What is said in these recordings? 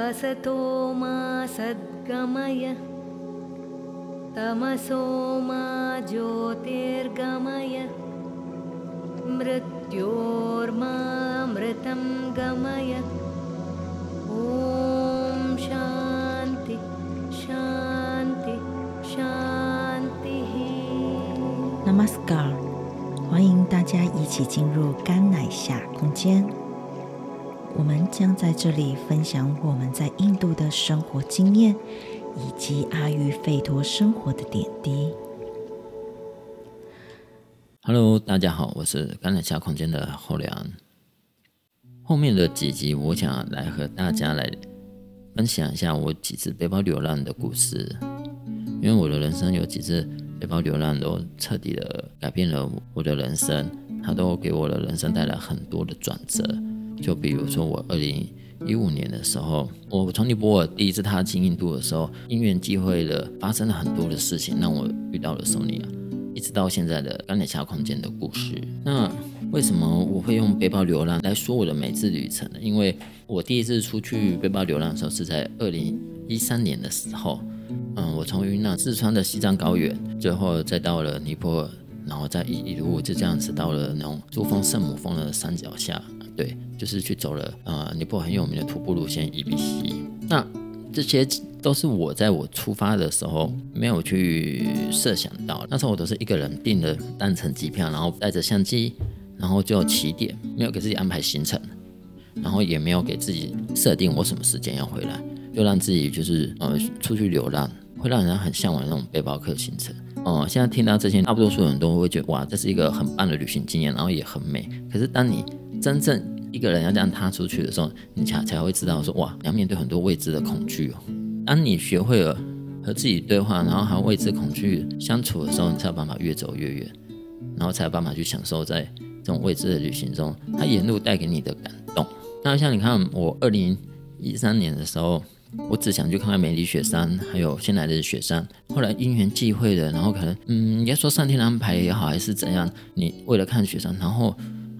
असतो मा सद्गमय तमसो मा ज्योतिर्गमय मृत्योर्मामृतं गमय ॐ शान्ति शान्ति शान्तिः Namaskar，欢迎大家一起进入甘乃夏空间。 我们将在这里分享我们在印度的生活经验，以及阿育吠陀生活的点滴。Hello，大家好，我是甘乃夏空间的后梁。后面的几集，我想来和大家来分享一下我几次背包流浪的故事。因为我的人生有几次背包流浪，都彻底的改变了我的人生，它都给我的人生带来很多的转折。就比如说，我二零一五年的时候，我从尼泊尔第一次踏进印度的时候，因缘际会的发生了很多的事情，让我遇到了索尼娅。一直到现在的钢铁侠空间的故事。那为什么我会用背包流浪来说我的每次旅程呢？因为我第一次出去背包流浪的时候是在二零一三年的时候。嗯，我从云南四川的西藏高原，最后再到了尼泊尔，然后再一一路就这样子到了那种珠峰圣母峰的山脚下。对，就是去走了呃尼泊尔很有名的徒步路线 EBC。那这些。都是我在我出发的时候没有去设想到，那时候我都是一个人订了单程机票，然后带着相机，然后就起点，没有给自己安排行程，然后也没有给自己设定我什么时间要回来，就让自己就是呃出去流浪，会让人很向往那种背包客行程。哦、呃，现在听到这些，大多数人都会觉得哇，这是一个很棒的旅行经验，然后也很美。可是当你真正一个人要这样踏出去的时候，你才才会知道说哇，你要面对很多未知的恐惧哦。当你学会了和自己对话，然后和未知恐惧相处的时候，你才有办法越走越远，然后才有办法去享受在这种未知的旅行中，它沿路带给你的感动。那像你看，我二零一三年的时候，我只想去看看梅里雪山，还有新来的雪山。后来因缘际会的，然后可能，嗯，应该说上天的安排也好，还是怎样，你为了看雪山，然后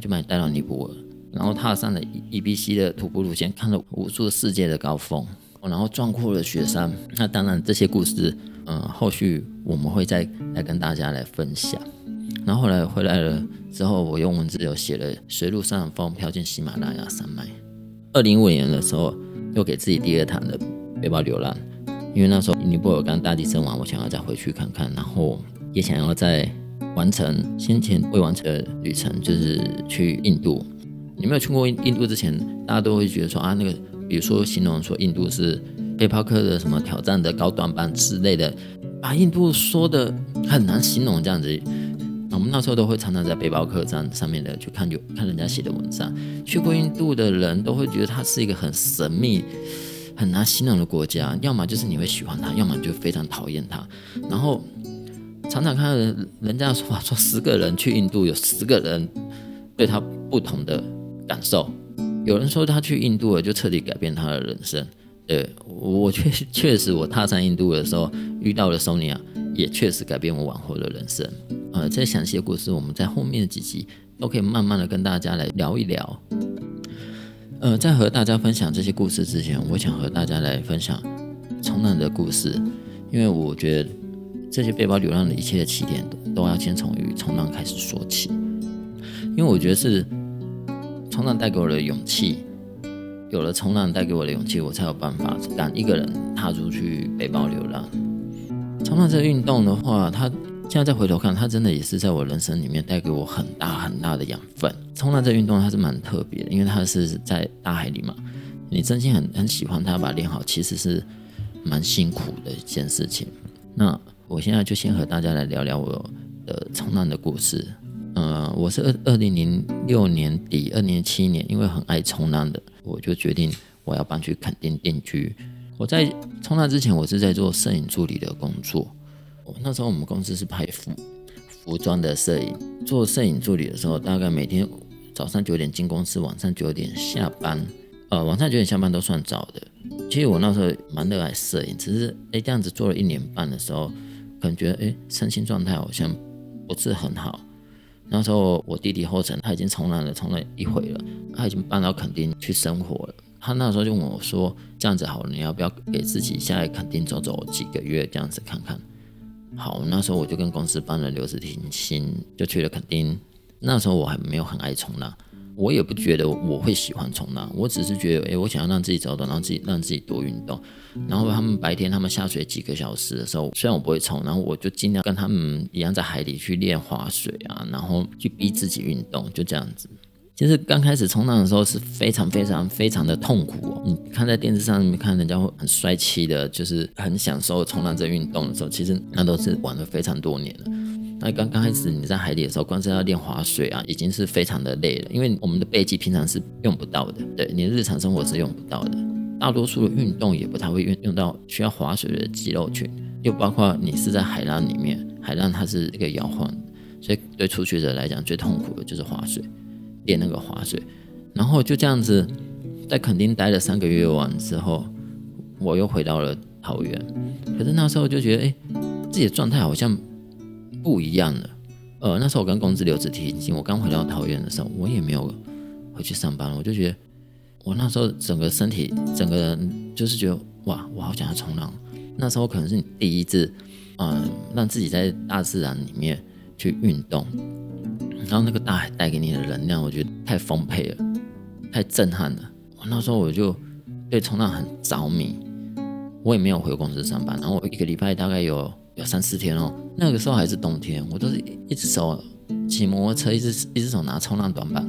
就把你带到尼泊尔，然后踏上了 EBC 的徒步路线，看了无数世界的高峰。然后壮阔了雪山，那当然这些故事，嗯，后续我们会再来跟大家来分享。然后后来回来了之后，我用文字有写了《随路上风飘进喜马拉雅山脉》。二零一五年的时候，又给自己第二趟的背包流浪，因为那时候尼泊尔刚大地震完，我想要再回去看看，然后也想要再完成先前未完成的旅程，就是去印度。你没有去过印度之前，大家都会觉得说啊，那个。比如说，形容说印度是背包客的什么挑战的高端班之类的，把印度说的很难形容这样子。我们那时候都会常常在背包客栈上面的去看，就看人家写的文章。去过印度的人都会觉得它是一个很神秘、很难形容的国家，要么就是你会喜欢它，要么就非常讨厌它。然后常常看到人人家说说十个人去印度，有十个人对他不同的感受。有人说他去印度了，就彻底改变他的人生。对，我 确确实，我踏上印度的时候遇到了索尼娅，也确实改变我往后的人生。呃，这详细的故事，我们在后面几集都可以慢慢的跟大家来聊一聊。呃，在和大家分享这些故事之前，我想和大家来分享冲浪的故事，因为我觉得这些背包流浪的一切的起点都要先从于冲浪开始说起，因为我觉得是。冲浪带给我的勇气，有了冲浪带给我的勇气，我才有办法敢一个人踏出去背包流浪。冲浪这个运动的话，它现在再回头看，它真的也是在我人生里面带给我很大很大的养分。冲浪这运动它是蛮特别的，因为它是在大海里嘛，你真心很很喜欢它，把它练好，其实是蛮辛苦的一件事情。那我现在就先和大家来聊聊我的冲浪的故事。呃，我是二二零零六年底，二零零七年，因为很爱冲浪的，我就决定我要搬去垦丁定居。我在冲浪之前，我是在做摄影助理的工作。那时候我们公司是拍服服装的摄影，做摄影助理的时候，大概每天早上九点进公司，晚上九点下班。呃，晚上九点下班都算早的。其实我那时候蛮热爱摄影，只是哎这样子做了一年半的时候，感觉哎身心状态好像不是很好。那时候我弟弟后成，他已经冲浪了，冲了一回了，他已经搬到垦丁去生活了。他那时候就问我说：“这样子好了，你要不要给自己下来垦丁走走几个月，这样子看看？好，那时候我就跟公司办了留职停薪，就去了垦丁。那时候我还没有很爱冲浪，我也不觉得我会喜欢冲浪，我只是觉得，诶、我想要让自己走走，让自己让自己多运动。然后他们白天他们下水几个小时的时候，虽然我不会冲，然后我就尽量跟他们一样在海里去练划水啊，然后去逼自己运动，就这样子。其实刚开始冲浪的时候是非常非常非常的痛苦哦。你看在电视上，你看人家会很帅气的，就是很享受冲浪这运动的时候，其实那都是玩了非常多年了。那刚刚开始你在海里的时候，光是要练划水啊，已经是非常的累了，因为我们的背肌平常是用不到的，对，你的日常生活是用不到的。大多数的运动也不太会用用到需要划水的肌肉群，又包括你是在海浪里面，海浪它是一个摇晃，所以对初学者来讲最痛苦的就是划水。练那个划水，然后就这样子，在垦丁待了三个月完之后，我又回到了桃园。可是那时候就觉得，哎，自己的状态好像不一样的。呃，那时候我跟公司留职提薪，我刚回到桃园的时候，我也没有回去上班。我就觉得，我那时候整个身体，整个人就是觉得，哇，我好想要冲浪。那时候可能是你第一次，嗯、让自己在大自然里面去运动。然后那个大海带给你的能量，我觉得太丰沛了，太震撼了。我那时候我就对冲浪很着迷，我也没有回公司上班。然后我一个礼拜大概有有三四天哦，那个时候还是冬天，我都是一只手骑摩托车，一只一只手拿冲浪短板，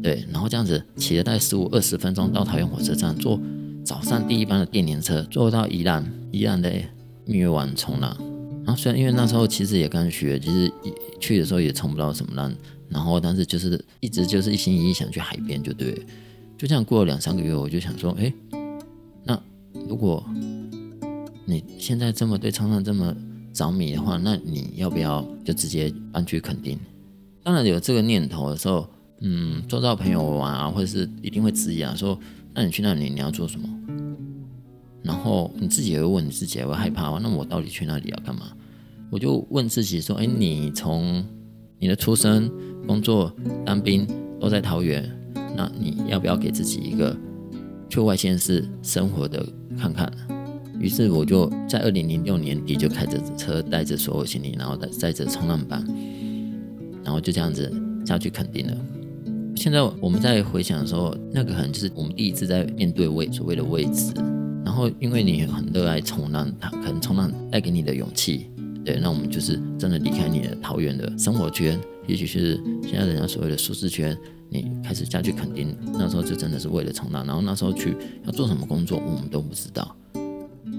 对，然后这样子骑了大概十五二十分钟到桃园火车站，坐早上第一班的电联车，坐到宜兰宜兰的蜜月湾冲浪。然后虽然因为那时候其实也刚学，其实去的时候也冲不到什么浪，然后但是就是一直就是一心一意想去海边，就对，就这样过了两三个月，我就想说，哎，那如果你现在这么对冲浪这么着迷的话，那你要不要就直接搬去垦丁？当然有这个念头的时候，嗯，周遭朋友玩啊，或者是一定会质疑啊，说，那你去那里你要做什么？然后你自己也会问你自己，也会害怕。那我到底去那里要干嘛？我就问自己说：哎，你从你的出生、工作、当兵都在桃园，那你要不要给自己一个去外县市生活的看看？于是我就在二零零六年底就开着车，带着所有行李，然后带载着冲浪板，然后就这样子下去垦丁了。现在我们在回想的时候，那个可能就是我们第一次在面对未所谓的未知。然后，因为你很热爱冲浪，它可能冲浪带给你的勇气，对，那我们就是真的离开你的桃园的生活圈，也许是现在人家所谓的舒适圈，你开始下去垦丁，那时候就真的是为了冲浪。然后那时候去要做什么工作，我们都不知道，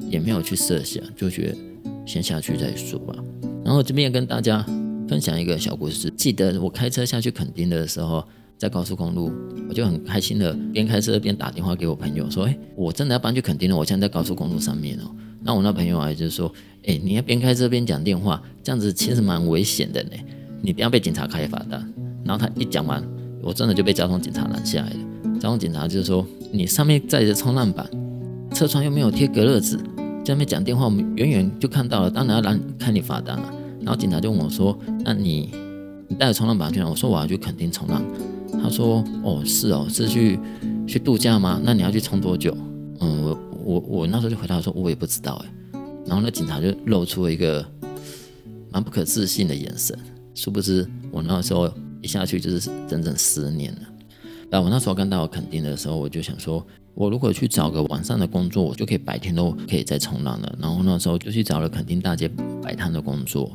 也没有去设想，就觉得先下去再说吧。然后这边也跟大家分享一个小故事，记得我开车下去垦丁的时候。在高速公路，我就很开心的边开车边打电话给我朋友说：“哎，我真的要搬去垦丁了，我现在在高速公路上面哦。”那我那朋友啊，就是说：“哎，你要边开车边讲电话，这样子其实蛮危险的呢，你不要被警察开罚单。”然后他一讲完，我真的就被交通警察拦下来了。交通警察就是说：“你上面载着冲浪板，车窗又没有贴隔热纸，在那边讲电话，我们远远就看到了，当然要拦看你罚单了。”然后警察就问我说：“那你你带着冲浪板去哪？”我说：“我要去垦丁冲浪。”他说：“哦，是哦，是去去度假吗？那你要去冲多久？”嗯，我我我那时候就回答说：“我也不知道。”哎，然后那警察就露出了一个蛮不可置信的眼神。殊不知，我那时候一下去就是整整十年了。那我那时候刚到垦丁的时候，我就想说，我如果去找个晚上的工作，我就可以白天都可以在冲浪了。然后那时候就去找了垦丁大街摆摊的工作，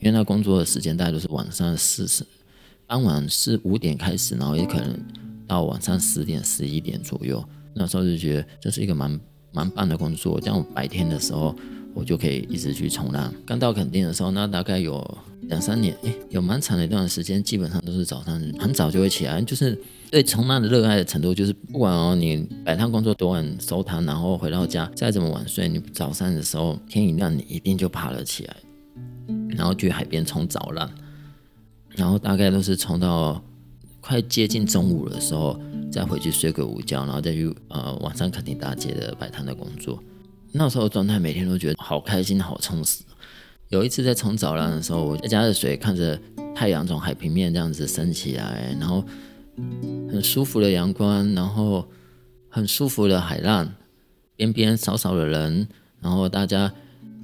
因为那工作的时间大概都是晚上四十。傍晚是五点开始，然后也可能到晚上十点、十一点左右。那时候就觉得这是一个蛮蛮棒的工作，这样我白天的时候我就可以一直去冲浪。刚到垦丁的时候，那大概有两三年，诶，有蛮长的一段时间，基本上都是早上很早就会起来，就是对冲浪的热爱的程度，就是不管哦你摆摊工作多晚收摊，然后回到家再怎么晚睡，你早上的时候天一亮，你一定就爬了起来，然后去海边冲早浪。然后大概都是冲到快接近中午的时候，再回去睡个午觉，然后再去呃晚上垦丁大街的摆摊的工作。那时候状态每天都觉得好开心、好充实。有一次在冲澡浪的时候，我在加热水看着太阳从海平面这样子升起来，然后很舒服的阳光，然后很舒服的海浪，边边少少的人，然后大家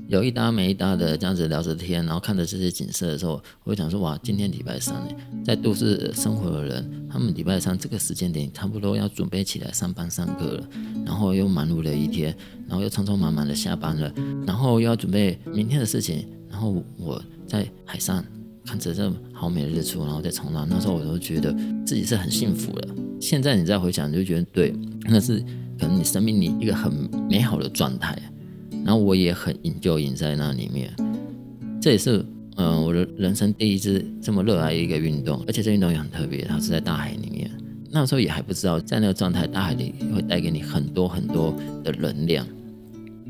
有一搭没一搭的这样子聊着天，然后看着这些景色的时候，我会想说哇，今天礼拜三呢，在都市生活的人，他们礼拜三这个时间点差不多要准备起来上班上课了，然后又忙碌了一天，然后又匆匆忙忙的下班了，然后又要准备明天的事情，然后我在海上。看着这好美的日出，然后再冲浪，那时候我都觉得自己是很幸福的。现在你再回想，你就觉得对，那是可能你生命里一个很美好的状态。然后我也很瘾，就瘾在那里面，这也是嗯、我的人生第一次这么热爱一个运动，而且这运动也很特别，它是在大海里面。那时候也还不知道，在那个状态，大海里会带给你很多很多的能量。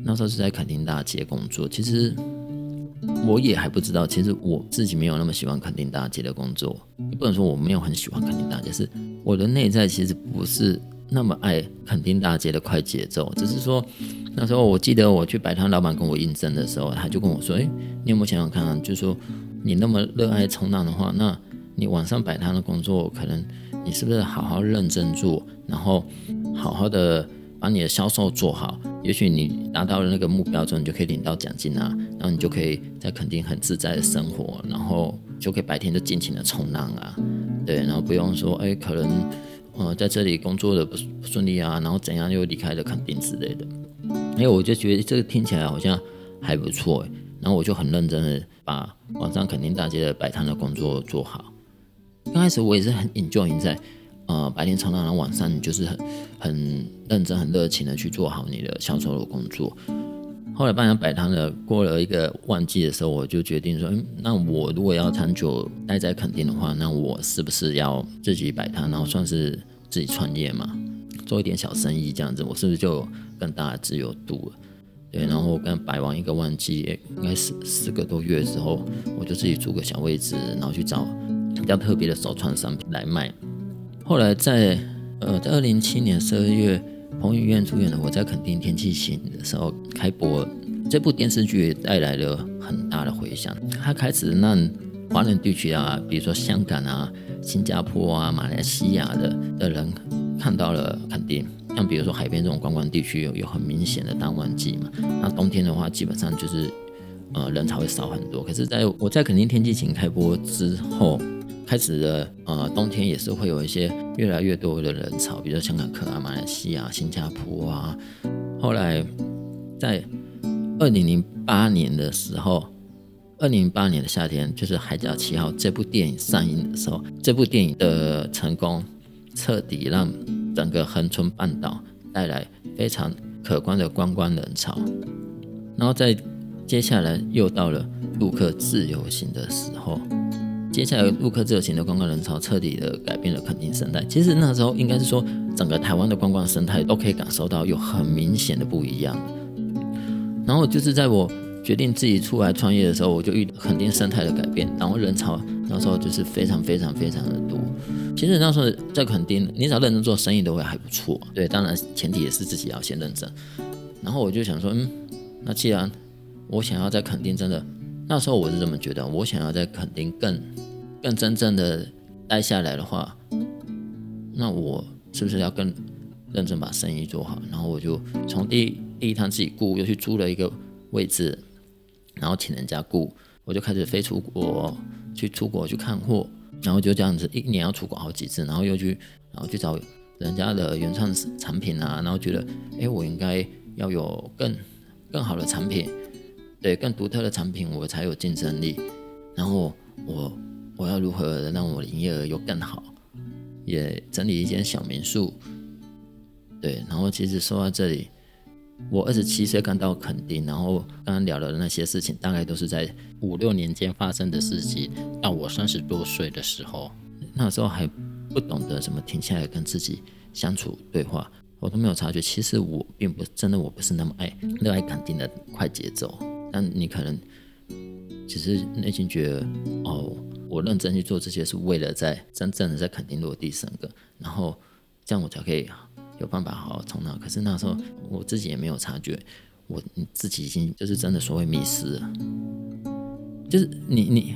那时候是在垦丁大街工作，其实。我也还不知道，其实我自己没有那么喜欢垦丁大街的工作，也不能说我没有很喜欢垦丁大街，是我的内在其实不是那么爱垦丁大街的快节奏，只是说那时候我记得我去摆摊，老板跟我应征的时候，他就跟我说：“诶，你有没有想想看？就是说你那么热爱冲浪的话，那你晚上摆摊的工作，可能你是不是好好认真做，然后好好的。”把你的销售做好，也许你达到了那个目标之后，你就可以领到奖金啊，然后你就可以在垦丁很自在的生活，然后就可以白天就尽情的冲浪啊，对，然后不用说，哎，可能，呃，在这里工作的不不顺利啊，然后怎样又离开了垦丁之类的，哎，我就觉得这个听起来好像还不错，然后我就很认真的把晚上垦丁大街的摆摊的工作做好，刚开始我也是很 enjoy 在。呃，白天常常，然后晚上你就是很很认真、很热情的去做好你的销售的工作。后来办完摆摊了，过了一个旺季的时候，我就决定说，嗯，那我如果要长久待在垦丁的话，那我是不是要自己摆摊，然后算是自己创业嘛，做一点小生意这样子，我是不是就更大的自由度了？对，然后我刚摆完一个旺季，应该是四个多月之后，我就自己租个小位置，然后去找比较特别的手创商品来卖。后来在呃，在二零零七年十二月，彭于晏主演的《我在垦丁天气晴》的时候开播，这部电视剧带来了很大的回响。它开始让华人地区啊，比如说香港啊、新加坡啊、马来西亚的的人看到了垦丁。像比如说海边这种观光地区有有很明显的淡旺季嘛，那冬天的话基本上就是呃人潮会少很多。可是在我在肯定天气晴开播之后。开始的呃，冬天也是会有一些越来越多的人潮，比如说香港客啊、马来西亚、新加坡啊。后来在二零零八年的时候，二零零八年的夏天，就是《海角七号》这部电影上映的时候，这部电影的成功彻底让整个恒春半岛带来非常可观的观光人潮。然后在接下来又到了陆客自由行的时候。接下来，陆客自由行的观光人潮彻底的改变了垦丁生态。其实那时候应该是说，整个台湾的观光生态都可以感受到有很明显的不一样。然后就是在我决定自己出来创业的时候，我就遇到垦丁生态的改变，然后人潮那时候就是非常非常非常的多。其实那时候在垦丁，你只要认真做生意都会还不错。对，当然前提也是自己要先认真。然后我就想说，嗯，那既然我想要在垦丁真的，那时候我是这么觉得，我想要在垦丁更。更真正的待下来的话，那我是不是要更认真把生意做好？然后我就从第一第一趟自己雇，又去租了一个位置，然后请人家雇，我就开始飞出国去出国去看货，然后就这样子一年要出国好几次，然后又去然后去找人家的原创产品啊，然后觉得哎，我应该要有更更好的产品，对，更独特的产品，我才有竞争力，然后我。我要如何让我的营业额又更好？也整理一间小民宿，对。然后其实说到这里，我二十七岁刚到垦丁，然后刚刚聊的那些事情，大概都是在五六年间发生的事情。到我三十多岁的时候，那时候还不懂得怎么停下来跟自己相处对话，我都没有察觉。其实我并不真的，我不是那么爱热爱垦丁的快节奏。但你可能只是内心觉得，哦。我认真去做这些，是为了在真正的在垦丁落地生根，然后这样我才可以有办法好好冲浪。可是那时候我自己也没有察觉，我自己已经就是真的所谓迷失了。就是你你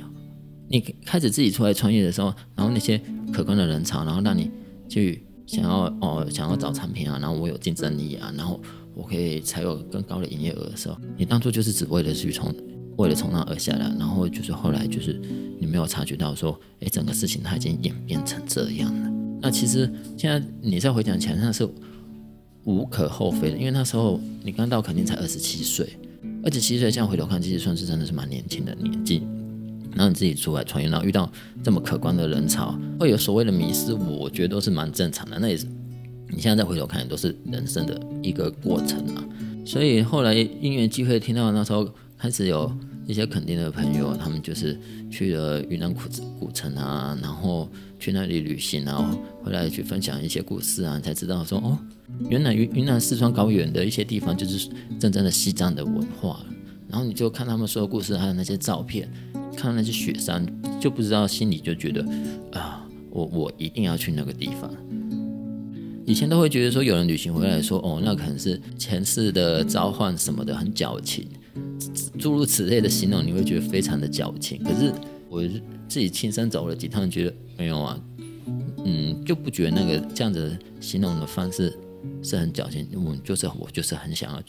你开始自己出来创业的时候，然后那些可观的人潮，然后让你去想要哦想要找产品啊，然后我有竞争力啊，然后我可以才有更高的营业额的时候，你当初就是只为了去从为了从那而下来，然后就是后来就是你没有察觉到说，哎，整个事情它已经演变成这样了。那其实现在你再回想起来，那是无可厚非的，因为那时候你刚到肯定才二十七岁，二十七岁这样回头看，其实算是真的是蛮年轻的年纪。然后你自己出来创业，然后遇到这么可观的人潮，会有所谓的迷失，我觉得都是蛮正常的。那也是你现在再回头看，也都是人生的一个过程啊。所以后来因缘机会，听到那时候开始有一些垦丁的朋友，他们就是去了云南古古城啊，然后去那里旅行，然后回来去分享一些故事啊，才知道说哦，原来云云南四川高原的一些地方就是真正的西藏的文化。然后你就看他们说的故事，还有那些照片。看那些雪山，就不知道心里就觉得啊，我我一定要去那个地方。以前都会觉得说，有人旅行回来说，哦，那可能是前世的召唤什么的，很矫情，诸如此类的形容，你会觉得非常的矫情。可是我自己亲身走了几趟，觉得没有啊，嗯，就不觉得那个这样子形容的方式是很矫情。我就是我就是很想要，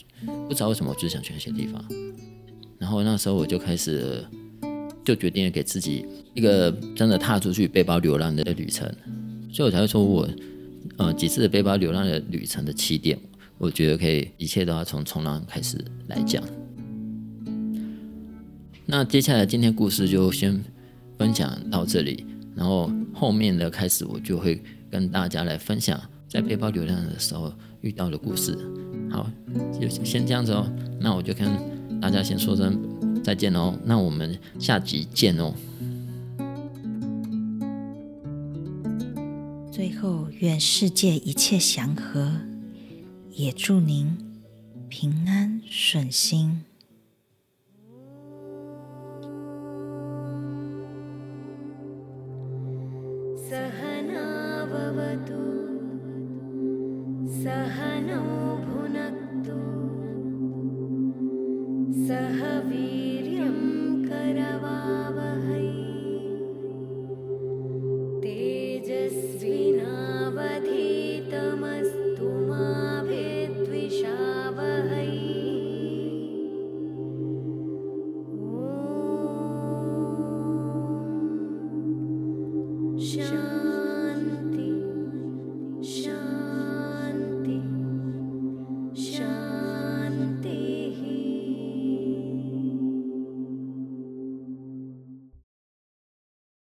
不知道为什么，我就想去那些地方。然后那时候我就开始。就决定给自己一个真的踏出去背包流浪的旅程，所以我才会说我，呃，几次的背包流浪的旅程的起点，我觉得可以一切都要从冲浪开始来讲。那接下来今天故事就先分享到这里，然后后面的开始我就会跟大家来分享在背包流浪的时候遇到的故事。好，就先这样子哦，那我就跟大家先说声。再见哦，那我们下集见哦。最后，愿世界一切祥和，也祝您平安顺心。